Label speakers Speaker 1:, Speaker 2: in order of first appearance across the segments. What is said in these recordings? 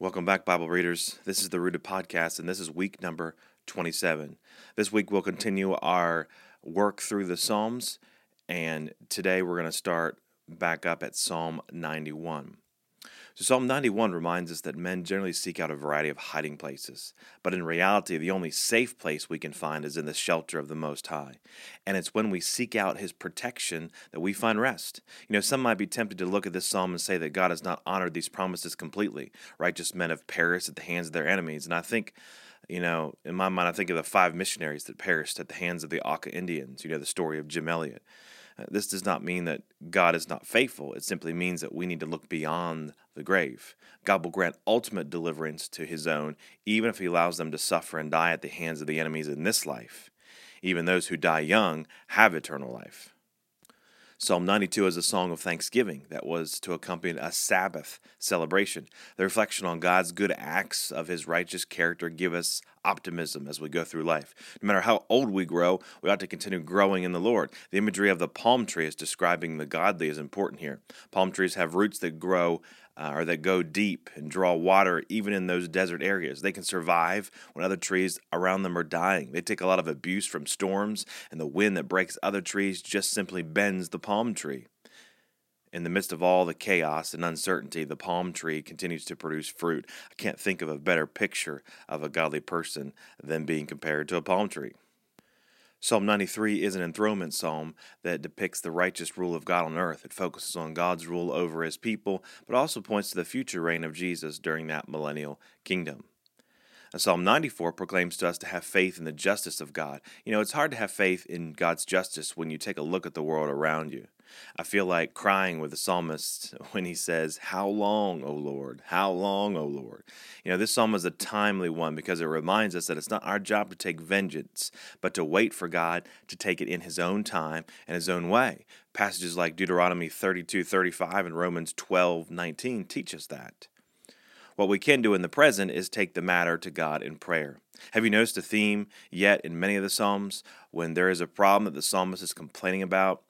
Speaker 1: Welcome back, Bible readers. This is the Rooted Podcast, and this is week number 27. This week, we'll continue our work through the Psalms, and today we're going to start back up at Psalm 91. So, Psalm 91 reminds us that men generally seek out a variety of hiding places, but in reality, the only safe place we can find is in the shelter of the Most High. And it's when we seek out His protection that we find rest. You know, some might be tempted to look at this psalm and say that God has not honored these promises completely. Righteous men have perished at the hands of their enemies. And I think you know, in my mind, I think of the five missionaries that perished at the hands of the Auca Indians. You know, the story of Jim Elliot. Uh, this does not mean that God is not faithful. It simply means that we need to look beyond the grave. God will grant ultimate deliverance to his own, even if he allows them to suffer and die at the hands of the enemies in this life. Even those who die young have eternal life. Psalm 92 is a song of thanksgiving that was to accompany a Sabbath celebration. The reflection on God's good acts of his righteous character give us optimism as we go through life. No matter how old we grow, we ought to continue growing in the Lord. The imagery of the palm tree is describing the godly is important here. Palm trees have roots that grow uh, or that go deep and draw water even in those desert areas. They can survive when other trees around them are dying. They take a lot of abuse from storms, and the wind that breaks other trees just simply bends the palm tree. In the midst of all the chaos and uncertainty, the palm tree continues to produce fruit. I can't think of a better picture of a godly person than being compared to a palm tree. Psalm 93 is an enthronement psalm that depicts the righteous rule of God on earth. It focuses on God's rule over his people, but also points to the future reign of Jesus during that millennial kingdom. Psalm 94 proclaims to us to have faith in the justice of God. You know, it's hard to have faith in God's justice when you take a look at the world around you. I feel like crying with the psalmist when he says, How long, O Lord? How long, O Lord? You know, this psalm is a timely one because it reminds us that it's not our job to take vengeance, but to wait for God to take it in his own time and his own way. Passages like Deuteronomy 32 35 and Romans 12 19 teach us that. What we can do in the present is take the matter to God in prayer. Have you noticed a theme yet in many of the Psalms? When there is a problem that the psalmist is complaining about,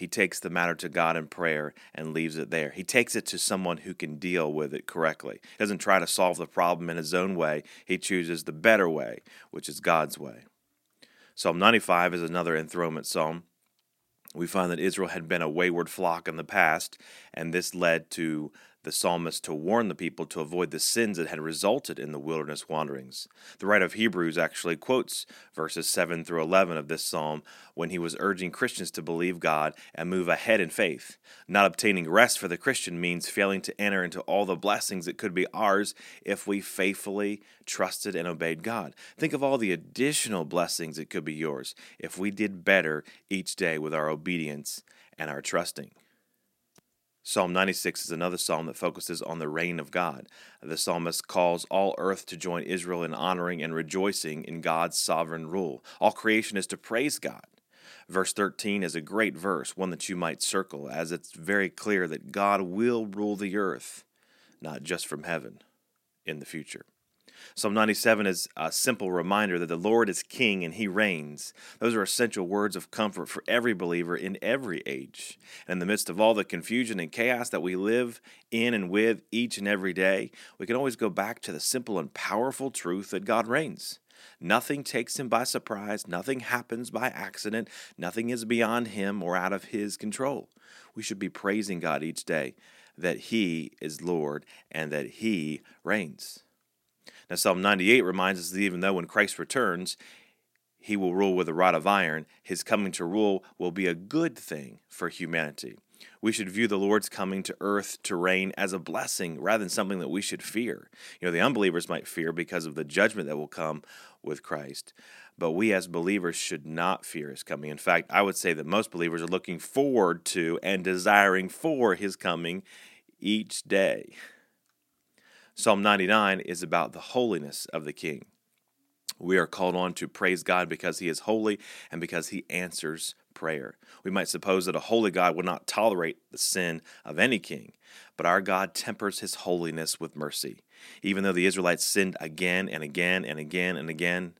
Speaker 1: he takes the matter to God in prayer and leaves it there. He takes it to someone who can deal with it correctly. He doesn't try to solve the problem in his own way, he chooses the better way, which is God's way. Psalm 95 is another enthronement psalm. We find that Israel had been a wayward flock in the past, and this led to the psalmist to warn the people to avoid the sins that had resulted in the wilderness wanderings. The writer of Hebrews actually quotes verses 7 through 11 of this psalm when he was urging Christians to believe God and move ahead in faith. Not obtaining rest for the Christian means failing to enter into all the blessings that could be ours if we faithfully trusted and obeyed God. Think of all the additional blessings that could be yours if we did better each day with our obedience and our trusting. Psalm 96 is another psalm that focuses on the reign of God. The psalmist calls all earth to join Israel in honoring and rejoicing in God's sovereign rule. All creation is to praise God. Verse 13 is a great verse, one that you might circle, as it's very clear that God will rule the earth, not just from heaven, in the future. Psalm 97 is a simple reminder that the Lord is king and he reigns. Those are essential words of comfort for every believer in every age. And in the midst of all the confusion and chaos that we live in and with each and every day, we can always go back to the simple and powerful truth that God reigns. Nothing takes him by surprise. Nothing happens by accident. Nothing is beyond him or out of his control. We should be praising God each day that he is Lord and that he reigns. Now, Psalm 98 reminds us that even though when Christ returns, he will rule with a rod of iron, his coming to rule will be a good thing for humanity. We should view the Lord's coming to earth to reign as a blessing rather than something that we should fear. You know, the unbelievers might fear because of the judgment that will come with Christ, but we as believers should not fear his coming. In fact, I would say that most believers are looking forward to and desiring for his coming each day. Psalm 99 is about the holiness of the King. We are called on to praise God because He is holy and because He answers prayer. We might suppose that a holy God would not tolerate the sin of any king, but our God tempers His holiness with mercy. Even though the Israelites sinned again and again and again and again,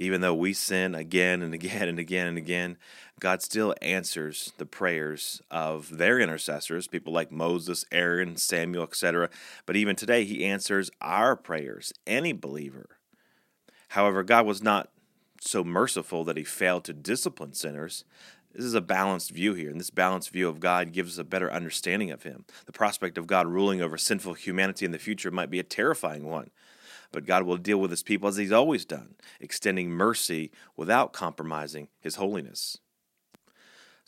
Speaker 1: Even though we sin again and again and again and again, God still answers the prayers of their intercessors, people like Moses, Aaron, Samuel, etc. But even today, He answers our prayers, any believer. However, God was not so merciful that He failed to discipline sinners. This is a balanced view here, and this balanced view of God gives us a better understanding of Him. The prospect of God ruling over sinful humanity in the future might be a terrifying one but God will deal with his people as he's always done, extending mercy without compromising his holiness.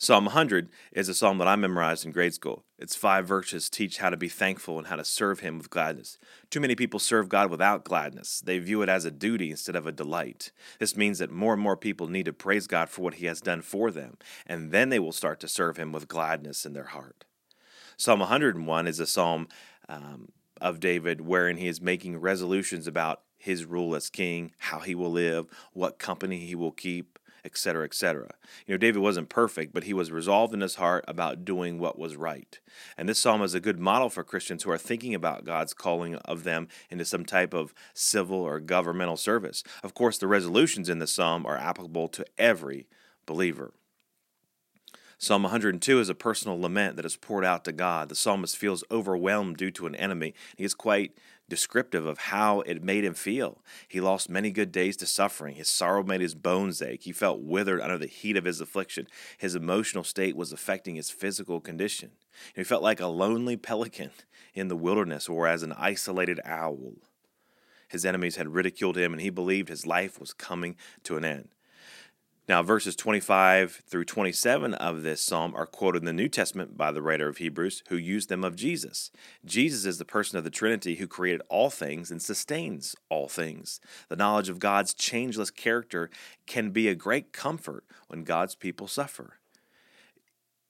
Speaker 1: Psalm 100 is a psalm that I memorized in grade school. Its five verses teach how to be thankful and how to serve Him with gladness. Too many people serve God without gladness. They view it as a duty instead of a delight. This means that more and more people need to praise God for what He has done for them, and then they will start to serve Him with gladness in their heart. Psalm 101 is a psalm um, of David, wherein he is making resolutions about his rule as king, how he will live, what company he will keep, etc., etc. You know, David wasn't perfect, but he was resolved in his heart about doing what was right. And this psalm is a good model for Christians who are thinking about God's calling of them into some type of civil or governmental service. Of course, the resolutions in the psalm are applicable to every believer. Psalm 102 is a personal lament that is poured out to God. The psalmist feels overwhelmed due to an enemy. He is quite descriptive of how it made him feel. He lost many good days to suffering. His sorrow made his bones ache. He felt withered under the heat of his affliction. His emotional state was affecting his physical condition. He felt like a lonely pelican in the wilderness or as an isolated owl. His enemies had ridiculed him, and he believed his life was coming to an end. Now, verses 25 through 27 of this psalm are quoted in the New Testament by the writer of Hebrews, who used them of Jesus. Jesus is the person of the Trinity who created all things and sustains all things. The knowledge of God's changeless character can be a great comfort when God's people suffer.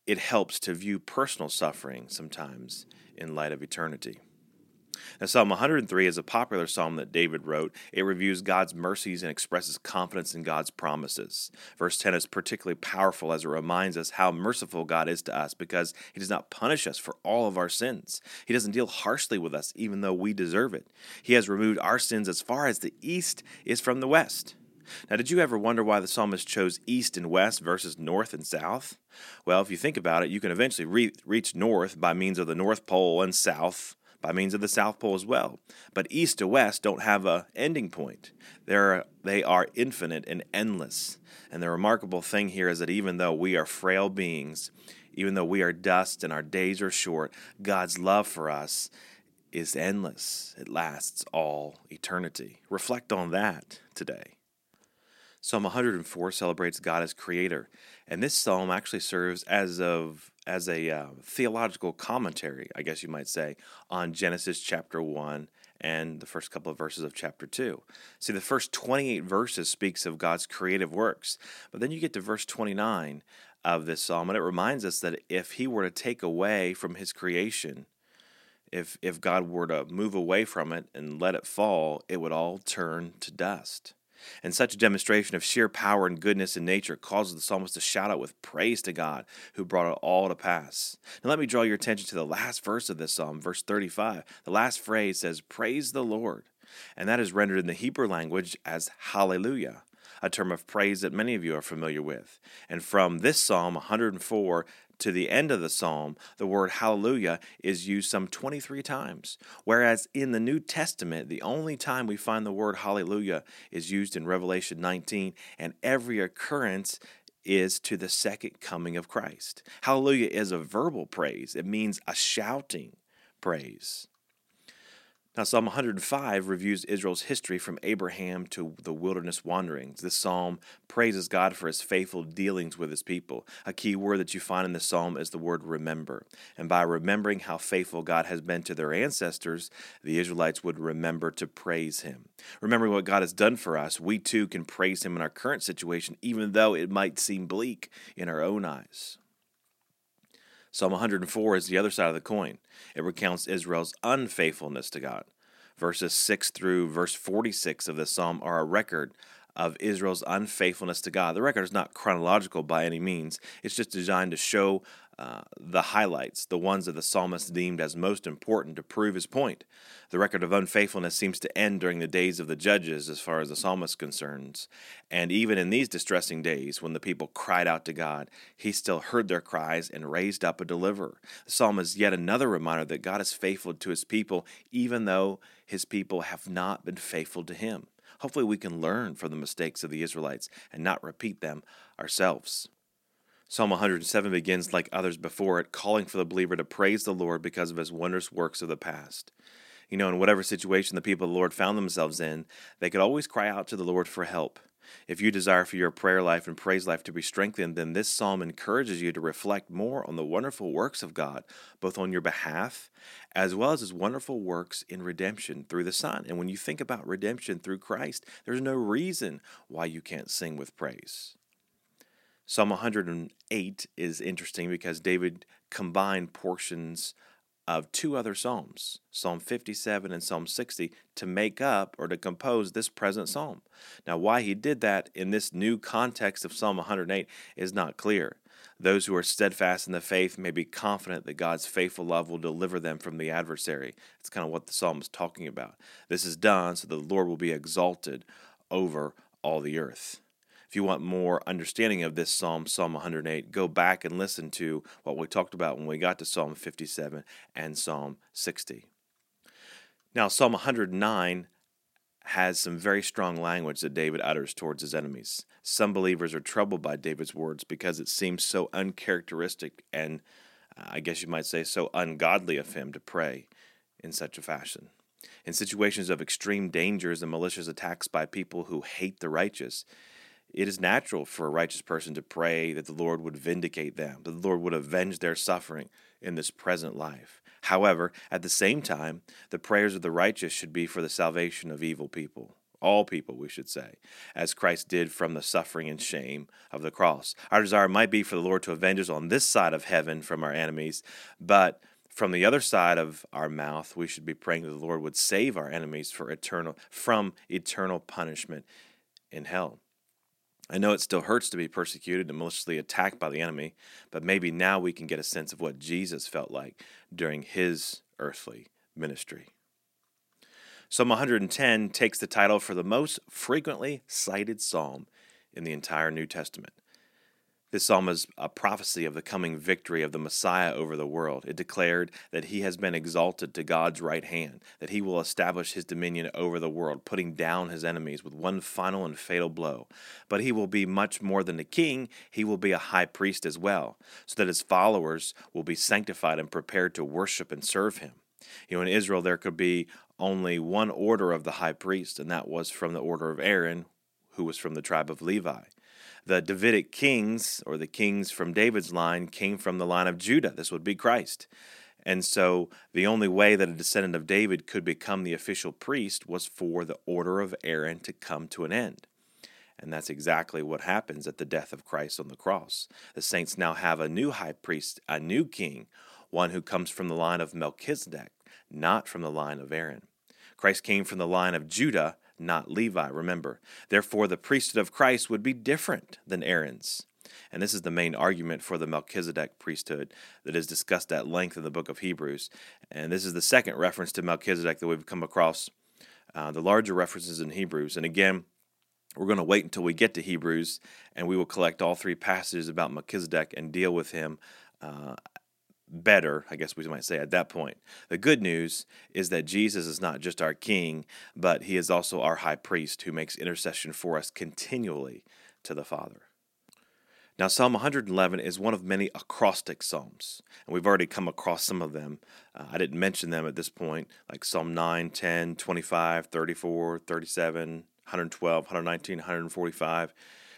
Speaker 1: It helps to view personal suffering sometimes in light of eternity. Now, Psalm 103 is a popular psalm that David wrote. It reviews God's mercies and expresses confidence in God's promises. Verse 10 is particularly powerful as it reminds us how merciful God is to us because He does not punish us for all of our sins. He doesn't deal harshly with us, even though we deserve it. He has removed our sins as far as the east is from the west. Now, did you ever wonder why the psalmist chose east and west versus north and south? Well, if you think about it, you can eventually re- reach north by means of the North Pole and south by means of the South Pole as well. But east to west don't have a ending point. They're, they are infinite and endless. And the remarkable thing here is that even though we are frail beings, even though we are dust and our days are short, God's love for us is endless. It lasts all eternity. Reflect on that today. Psalm 104 celebrates God as creator, and this psalm actually serves as of as a uh, theological commentary, I guess you might say, on Genesis chapter 1 and the first couple of verses of chapter 2. See, the first 28 verses speaks of God's creative works, but then you get to verse 29 of this psalm, and it reminds us that if he were to take away from his creation, if if God were to move away from it and let it fall, it would all turn to dust. And such a demonstration of sheer power and goodness in nature causes the psalmist to shout out with praise to God who brought it all to pass. Now, let me draw your attention to the last verse of this psalm, verse 35. The last phrase says, Praise the Lord. And that is rendered in the Hebrew language as hallelujah a term of praise that many of you are familiar with. And from this Psalm 104 to the end of the psalm, the word hallelujah is used some 23 times. Whereas in the New Testament, the only time we find the word hallelujah is used in Revelation 19, and every occurrence is to the second coming of Christ. Hallelujah is a verbal praise, it means a shouting praise. Now, Psalm 105 reviews Israel's history from Abraham to the wilderness wanderings. This psalm praises God for his faithful dealings with his people. A key word that you find in this psalm is the word remember. And by remembering how faithful God has been to their ancestors, the Israelites would remember to praise him. Remembering what God has done for us, we too can praise him in our current situation, even though it might seem bleak in our own eyes. Psalm 104 is the other side of the coin. It recounts Israel's unfaithfulness to God. Verses 6 through verse 46 of this psalm are a record of Israel's unfaithfulness to God. The record is not chronological by any means, it's just designed to show uh, the highlights, the ones that the psalmist deemed as most important to prove his point. The record of unfaithfulness seems to end during the days of the judges, as far as the psalmist concerns. And even in these distressing days, when the people cried out to God, he still heard their cries and raised up a deliverer. The psalm is yet another reminder that God is faithful to his people, even though his people have not been faithful to him. Hopefully, we can learn from the mistakes of the Israelites and not repeat them ourselves. Psalm 107 begins like others before it, calling for the believer to praise the Lord because of his wondrous works of the past. You know, in whatever situation the people of the Lord found themselves in, they could always cry out to the Lord for help. If you desire for your prayer life and praise life to be strengthened, then this psalm encourages you to reflect more on the wonderful works of God, both on your behalf as well as his wonderful works in redemption through the Son. And when you think about redemption through Christ, there's no reason why you can't sing with praise. Psalm 108 is interesting because David combined portions of two other psalms, Psalm 57 and Psalm 60, to make up or to compose this present psalm. Now, why he did that in this new context of Psalm 108 is not clear. Those who are steadfast in the faith may be confident that God's faithful love will deliver them from the adversary. It's kind of what the psalm is talking about. This is done so the Lord will be exalted over all the earth. If you want more understanding of this psalm, Psalm 108, go back and listen to what we talked about when we got to Psalm 57 and Psalm 60. Now, Psalm 109 has some very strong language that David utters towards his enemies. Some believers are troubled by David's words because it seems so uncharacteristic and, I guess you might say, so ungodly of him to pray in such a fashion. In situations of extreme dangers and malicious attacks by people who hate the righteous, it is natural for a righteous person to pray that the Lord would vindicate them, that the Lord would avenge their suffering in this present life. However, at the same time, the prayers of the righteous should be for the salvation of evil people, all people, we should say, as Christ did from the suffering and shame of the cross. Our desire might be for the Lord to avenge us on this side of heaven from our enemies, but from the other side of our mouth, we should be praying that the Lord would save our enemies for eternal from eternal punishment in hell. I know it still hurts to be persecuted and maliciously attacked by the enemy, but maybe now we can get a sense of what Jesus felt like during his earthly ministry. Psalm 110 takes the title for the most frequently cited psalm in the entire New Testament. This psalm is a prophecy of the coming victory of the Messiah over the world. It declared that he has been exalted to God's right hand, that he will establish his dominion over the world, putting down his enemies with one final and fatal blow. But he will be much more than a king, he will be a high priest as well, so that his followers will be sanctified and prepared to worship and serve him. You know, in Israel, there could be only one order of the high priest, and that was from the order of Aaron, who was from the tribe of Levi. The Davidic kings, or the kings from David's line, came from the line of Judah. This would be Christ. And so the only way that a descendant of David could become the official priest was for the order of Aaron to come to an end. And that's exactly what happens at the death of Christ on the cross. The saints now have a new high priest, a new king, one who comes from the line of Melchizedek, not from the line of Aaron. Christ came from the line of Judah, not Levi, remember. Therefore, the priesthood of Christ would be different than Aaron's. And this is the main argument for the Melchizedek priesthood that is discussed at length in the book of Hebrews. And this is the second reference to Melchizedek that we've come across. Uh, the larger references in Hebrews. And again, we're going to wait until we get to Hebrews and we will collect all three passages about Melchizedek and deal with him uh, better, I guess we might say at that point. The good news is that Jesus is not just our king, but he is also our high priest who makes intercession for us continually to the Father. Now, Psalm 111 is one of many acrostic psalms, and we've already come across some of them. Uh, I didn't mention them at this point, like Psalm 9, 10, 25, 34, 37, 112, 119, 145.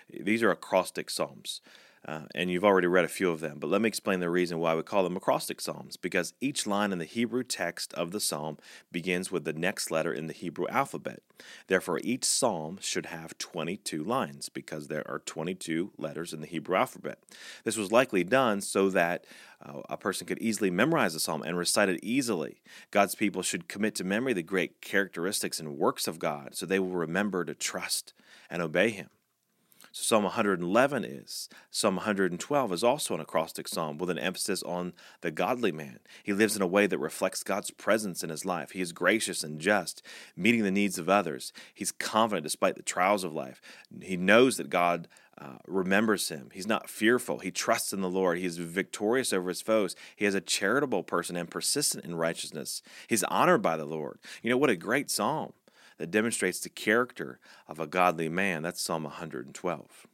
Speaker 1: These are acrostic psalms. Uh, and you've already read a few of them, but let me explain the reason why we call them acrostic psalms. Because each line in the Hebrew text of the psalm begins with the next letter in the Hebrew alphabet. Therefore, each psalm should have 22 lines because there are 22 letters in the Hebrew alphabet. This was likely done so that uh, a person could easily memorize the psalm and recite it easily. God's people should commit to memory the great characteristics and works of God so they will remember to trust and obey Him. So Psalm 111 is. Psalm 112 is also an acrostic psalm with an emphasis on the godly man. He lives in a way that reflects God's presence in his life. He is gracious and just, meeting the needs of others. He's confident despite the trials of life. He knows that God uh, remembers him. He's not fearful. He trusts in the Lord. He is victorious over his foes. He is a charitable person and persistent in righteousness. He's honored by the Lord. You know, what a great psalm that demonstrates the character of a godly man. That's Psalm 112.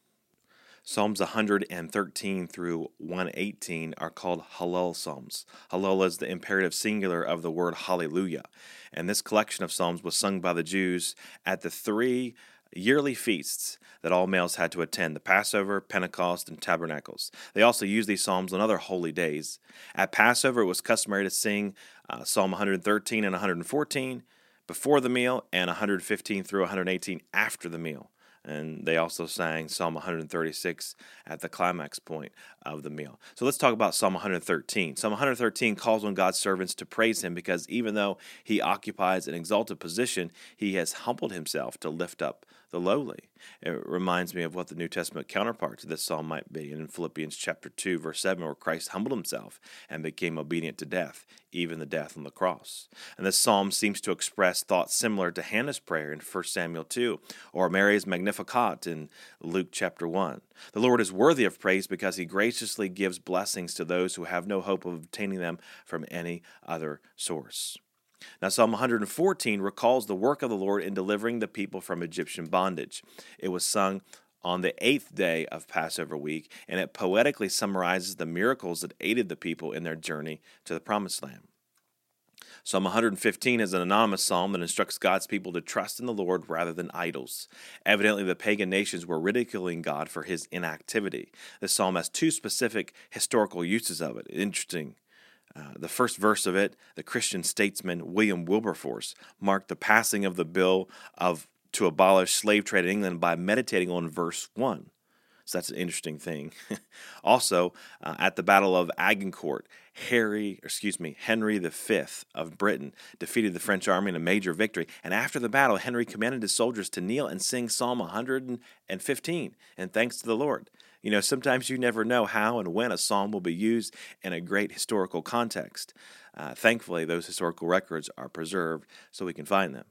Speaker 1: Psalms 113 through 118 are called Hallel Psalms. Hallel is the imperative singular of the word hallelujah. And this collection of Psalms was sung by the Jews at the three yearly feasts that all males had to attend the Passover, Pentecost, and Tabernacles. They also used these psalms on other holy days. At Passover, it was customary to sing uh, Psalm 113 and 114 before the meal and 115 through 118 after the meal. And they also sang Psalm 136 at the climax point of the meal. So let's talk about Psalm 113. Psalm 113 calls on God's servants to praise him because even though he occupies an exalted position, he has humbled himself to lift up the lowly. It reminds me of what the New Testament counterpart to this psalm might be in Philippians chapter 2 verse 7 where Christ humbled himself and became obedient to death, even the death on the cross. And this psalm seems to express thoughts similar to Hannah's prayer in 1 Samuel 2 or Mary's Magnificat in Luke chapter 1. The Lord is worthy of praise because he graciously gives blessings to those who have no hope of obtaining them from any other source. Now, Psalm 114 recalls the work of the Lord in delivering the people from Egyptian bondage. It was sung on the eighth day of Passover week, and it poetically summarizes the miracles that aided the people in their journey to the Promised Land. Psalm 115 is an anonymous psalm that instructs God's people to trust in the Lord rather than idols. Evidently, the pagan nations were ridiculing God for his inactivity. This psalm has two specific historical uses of it. Interesting uh, the first verse of it, the Christian statesman William Wilberforce marked the passing of the bill of to abolish slave trade in England by meditating on verse 1. So that's an interesting thing. also, uh, at the Battle of Agincourt, Harry, excuse me, Henry V of Britain defeated the French army in a major victory. And after the battle, Henry commanded his soldiers to kneel and sing Psalm 115 and thanks to the Lord. You know, sometimes you never know how and when a psalm will be used in a great historical context. Uh, thankfully, those historical records are preserved so we can find them.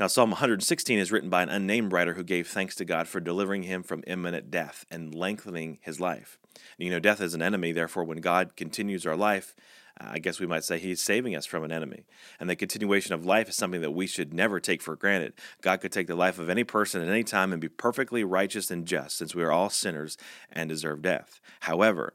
Speaker 1: Now, Psalm 116 is written by an unnamed writer who gave thanks to God for delivering him from imminent death and lengthening his life. You know, death is an enemy, therefore, when God continues our life, I guess we might say he's saving us from an enemy. And the continuation of life is something that we should never take for granted. God could take the life of any person at any time and be perfectly righteous and just, since we are all sinners and deserve death. However,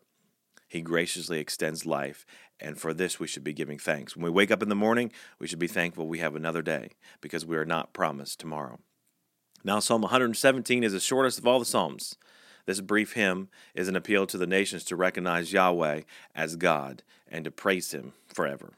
Speaker 1: he graciously extends life, and for this we should be giving thanks. When we wake up in the morning, we should be thankful we have another day, because we are not promised tomorrow. Now, Psalm 117 is the shortest of all the Psalms. This brief hymn is an appeal to the nations to recognize Yahweh as God and to praise Him forever.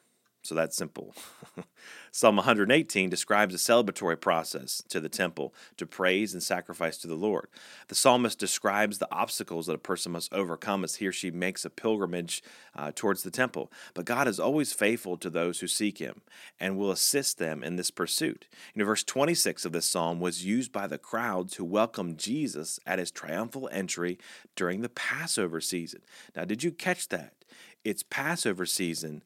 Speaker 1: So that's simple. Psalm 118 describes a celebratory process to the temple to praise and sacrifice to the Lord. The psalmist describes the obstacles that a person must overcome as he or she makes a pilgrimage uh, towards the temple. But God is always faithful to those who seek Him and will assist them in this pursuit. You know, verse 26 of this psalm was used by the crowds who welcomed Jesus at his triumphal entry during the Passover season. Now, did you catch that? It's Passover season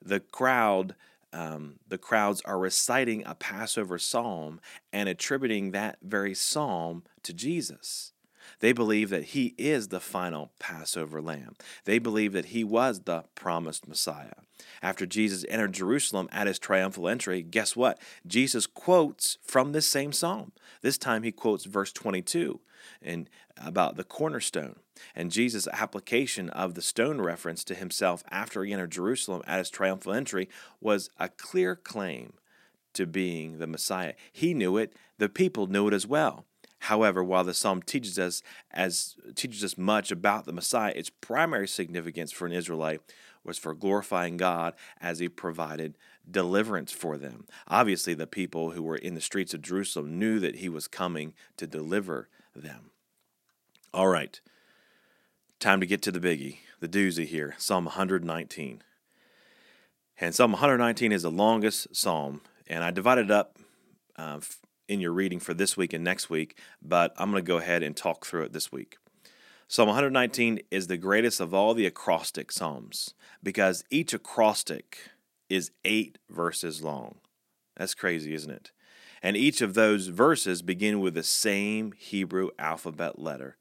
Speaker 1: the crowd um, the crowds are reciting a Passover psalm and attributing that very psalm to Jesus. They believe that he is the final Passover lamb. They believe that he was the promised Messiah. After Jesus entered Jerusalem at his triumphal entry, guess what? Jesus quotes from this same psalm. This time he quotes verse 22 and about the cornerstone. And Jesus' application of the stone reference to himself after he entered Jerusalem at his triumphal entry was a clear claim to being the Messiah. He knew it, the people knew it as well. However, while the psalm teaches us as teaches us much about the Messiah, its primary significance for an Israelite was for glorifying God as he provided deliverance for them. Obviously, the people who were in the streets of Jerusalem knew that he was coming to deliver them. All right. Time to get to the biggie, the doozy here, Psalm 119. And Psalm 119 is the longest psalm, and I divided it up uh, in your reading for this week and next week, but I'm going to go ahead and talk through it this week. Psalm 119 is the greatest of all the acrostic psalms because each acrostic is eight verses long. That's crazy, isn't it? And each of those verses begin with the same Hebrew alphabet letter.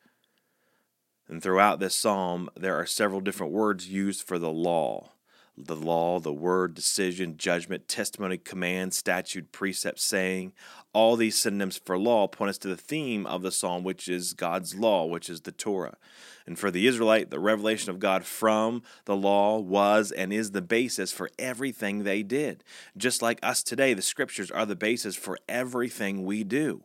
Speaker 1: And throughout this psalm, there are several different words used for the law the law, the word, decision, judgment, testimony, command, statute, precept, saying. All these synonyms for law point us to the theme of the psalm, which is God's law, which is the Torah. And for the Israelite, the revelation of God from the law was and is the basis for everything they did. Just like us today, the scriptures are the basis for everything we do.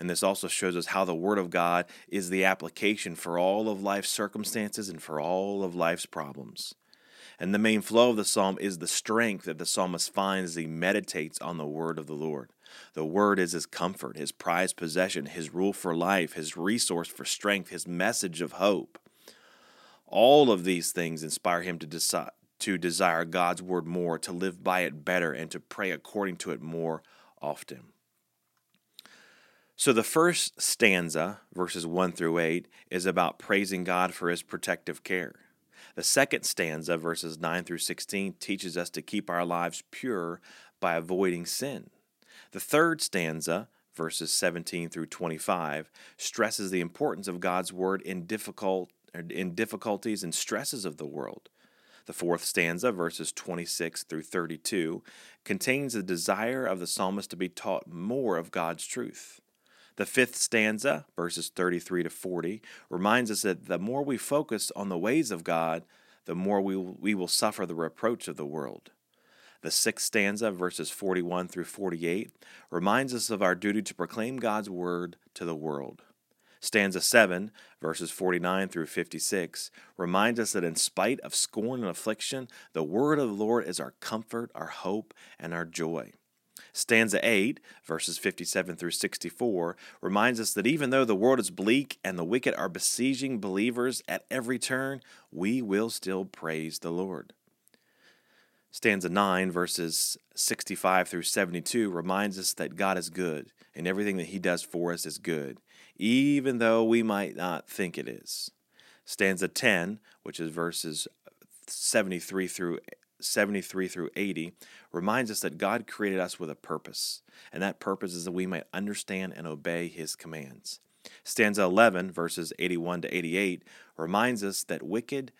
Speaker 1: And this also shows us how the Word of God is the application for all of life's circumstances and for all of life's problems. And the main flow of the psalm is the strength that the psalmist finds as he meditates on the word of the Lord. The word is his comfort, his prized possession, his rule for life, his resource for strength, his message of hope. All of these things inspire him to decide to desire God's word more, to live by it better, and to pray according to it more often. So the first stanza, verses 1 through 8, is about praising God for his protective care. The second stanza, verses 9 through 16, teaches us to keep our lives pure by avoiding sin. The third stanza, verses 17 through 25, stresses the importance of God's word in difficult in difficulties and stresses of the world. The fourth stanza, verses 26 through 32, contains the desire of the psalmist to be taught more of God's truth. The fifth stanza, verses 33 to 40, reminds us that the more we focus on the ways of God, the more we, we will suffer the reproach of the world. The sixth stanza, verses 41 through 48, reminds us of our duty to proclaim God's word to the world. Stanza 7, verses 49 through 56, reminds us that in spite of scorn and affliction, the word of the Lord is our comfort, our hope, and our joy. Stanza 8, verses 57 through 64, reminds us that even though the world is bleak and the wicked are besieging believers at every turn, we will still praise the Lord. Stanza 9, verses 65 through 72, reminds us that God is good and everything that He does for us is good, even though we might not think it is. Stanza 10, which is verses 73 through 73 through 80 reminds us that God created us with a purpose, and that purpose is that we might understand and obey his commands. Stanza 11 verses 81 to 88 reminds us that wicked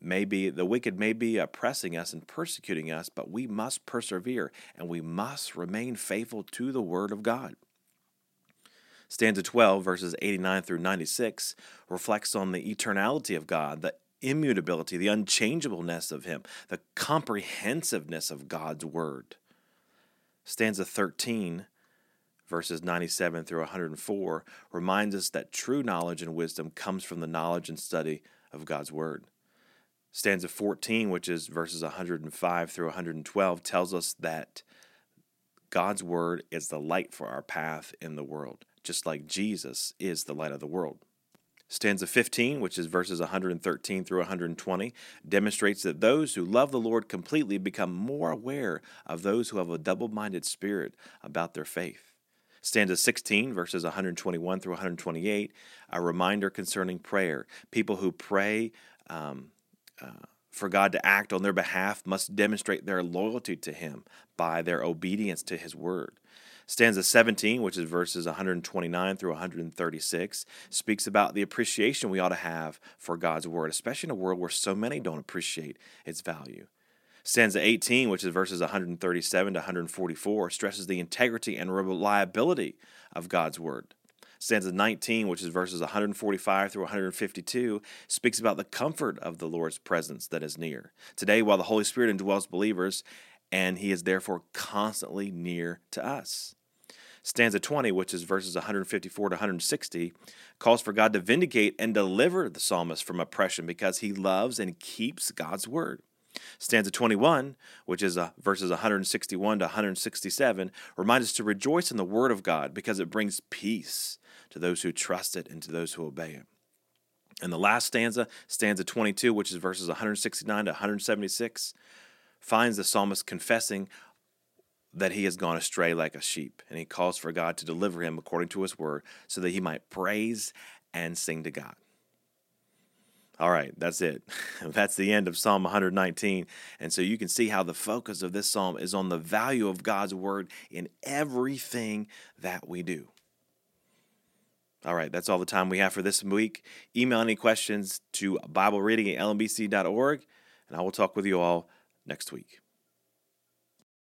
Speaker 1: may be the wicked may be oppressing us and persecuting us, but we must persevere and we must remain faithful to the word of God. Stanza 12, verses 89 through 96, reflects on the eternality of God, the immutability, the unchangeableness of Him, the comprehensiveness of God's Word. Stanza 13, verses 97 through 104, reminds us that true knowledge and wisdom comes from the knowledge and study of God's Word. Stanza 14, which is verses 105 through 112, tells us that God's Word is the light for our path in the world, just like Jesus is the light of the world. Stanza 15, which is verses 113 through 120, demonstrates that those who love the Lord completely become more aware of those who have a double minded spirit about their faith. Stanza 16, verses 121 through 128, a reminder concerning prayer. People who pray um, uh, for God to act on their behalf must demonstrate their loyalty to Him by their obedience to His word. Stanza 17, which is verses 129 through 136, speaks about the appreciation we ought to have for God's word, especially in a world where so many don't appreciate its value. Stanza 18, which is verses 137 to 144, stresses the integrity and reliability of God's word. Stanza 19, which is verses 145 through 152, speaks about the comfort of the Lord's presence that is near. Today, while the Holy Spirit indwells believers, and he is therefore constantly near to us. Stanza 20, which is verses 154 to 160, calls for God to vindicate and deliver the psalmist from oppression because he loves and keeps God's word. Stanza 21, which is uh, verses 161 to 167, reminds us to rejoice in the word of God because it brings peace to those who trust it and to those who obey it. And the last stanza, stanza 22, which is verses 169 to 176, finds the psalmist confessing that he has gone astray like a sheep, and he calls for God to deliver him according to his word so that he might praise and sing to God. All right, that's it. That's the end of Psalm 119. And so you can see how the focus of this psalm is on the value of God's word in everything that we do. All right, that's all the time we have for this week. Email any questions to Bible reading at lmbc.org, and I will talk with you all next week.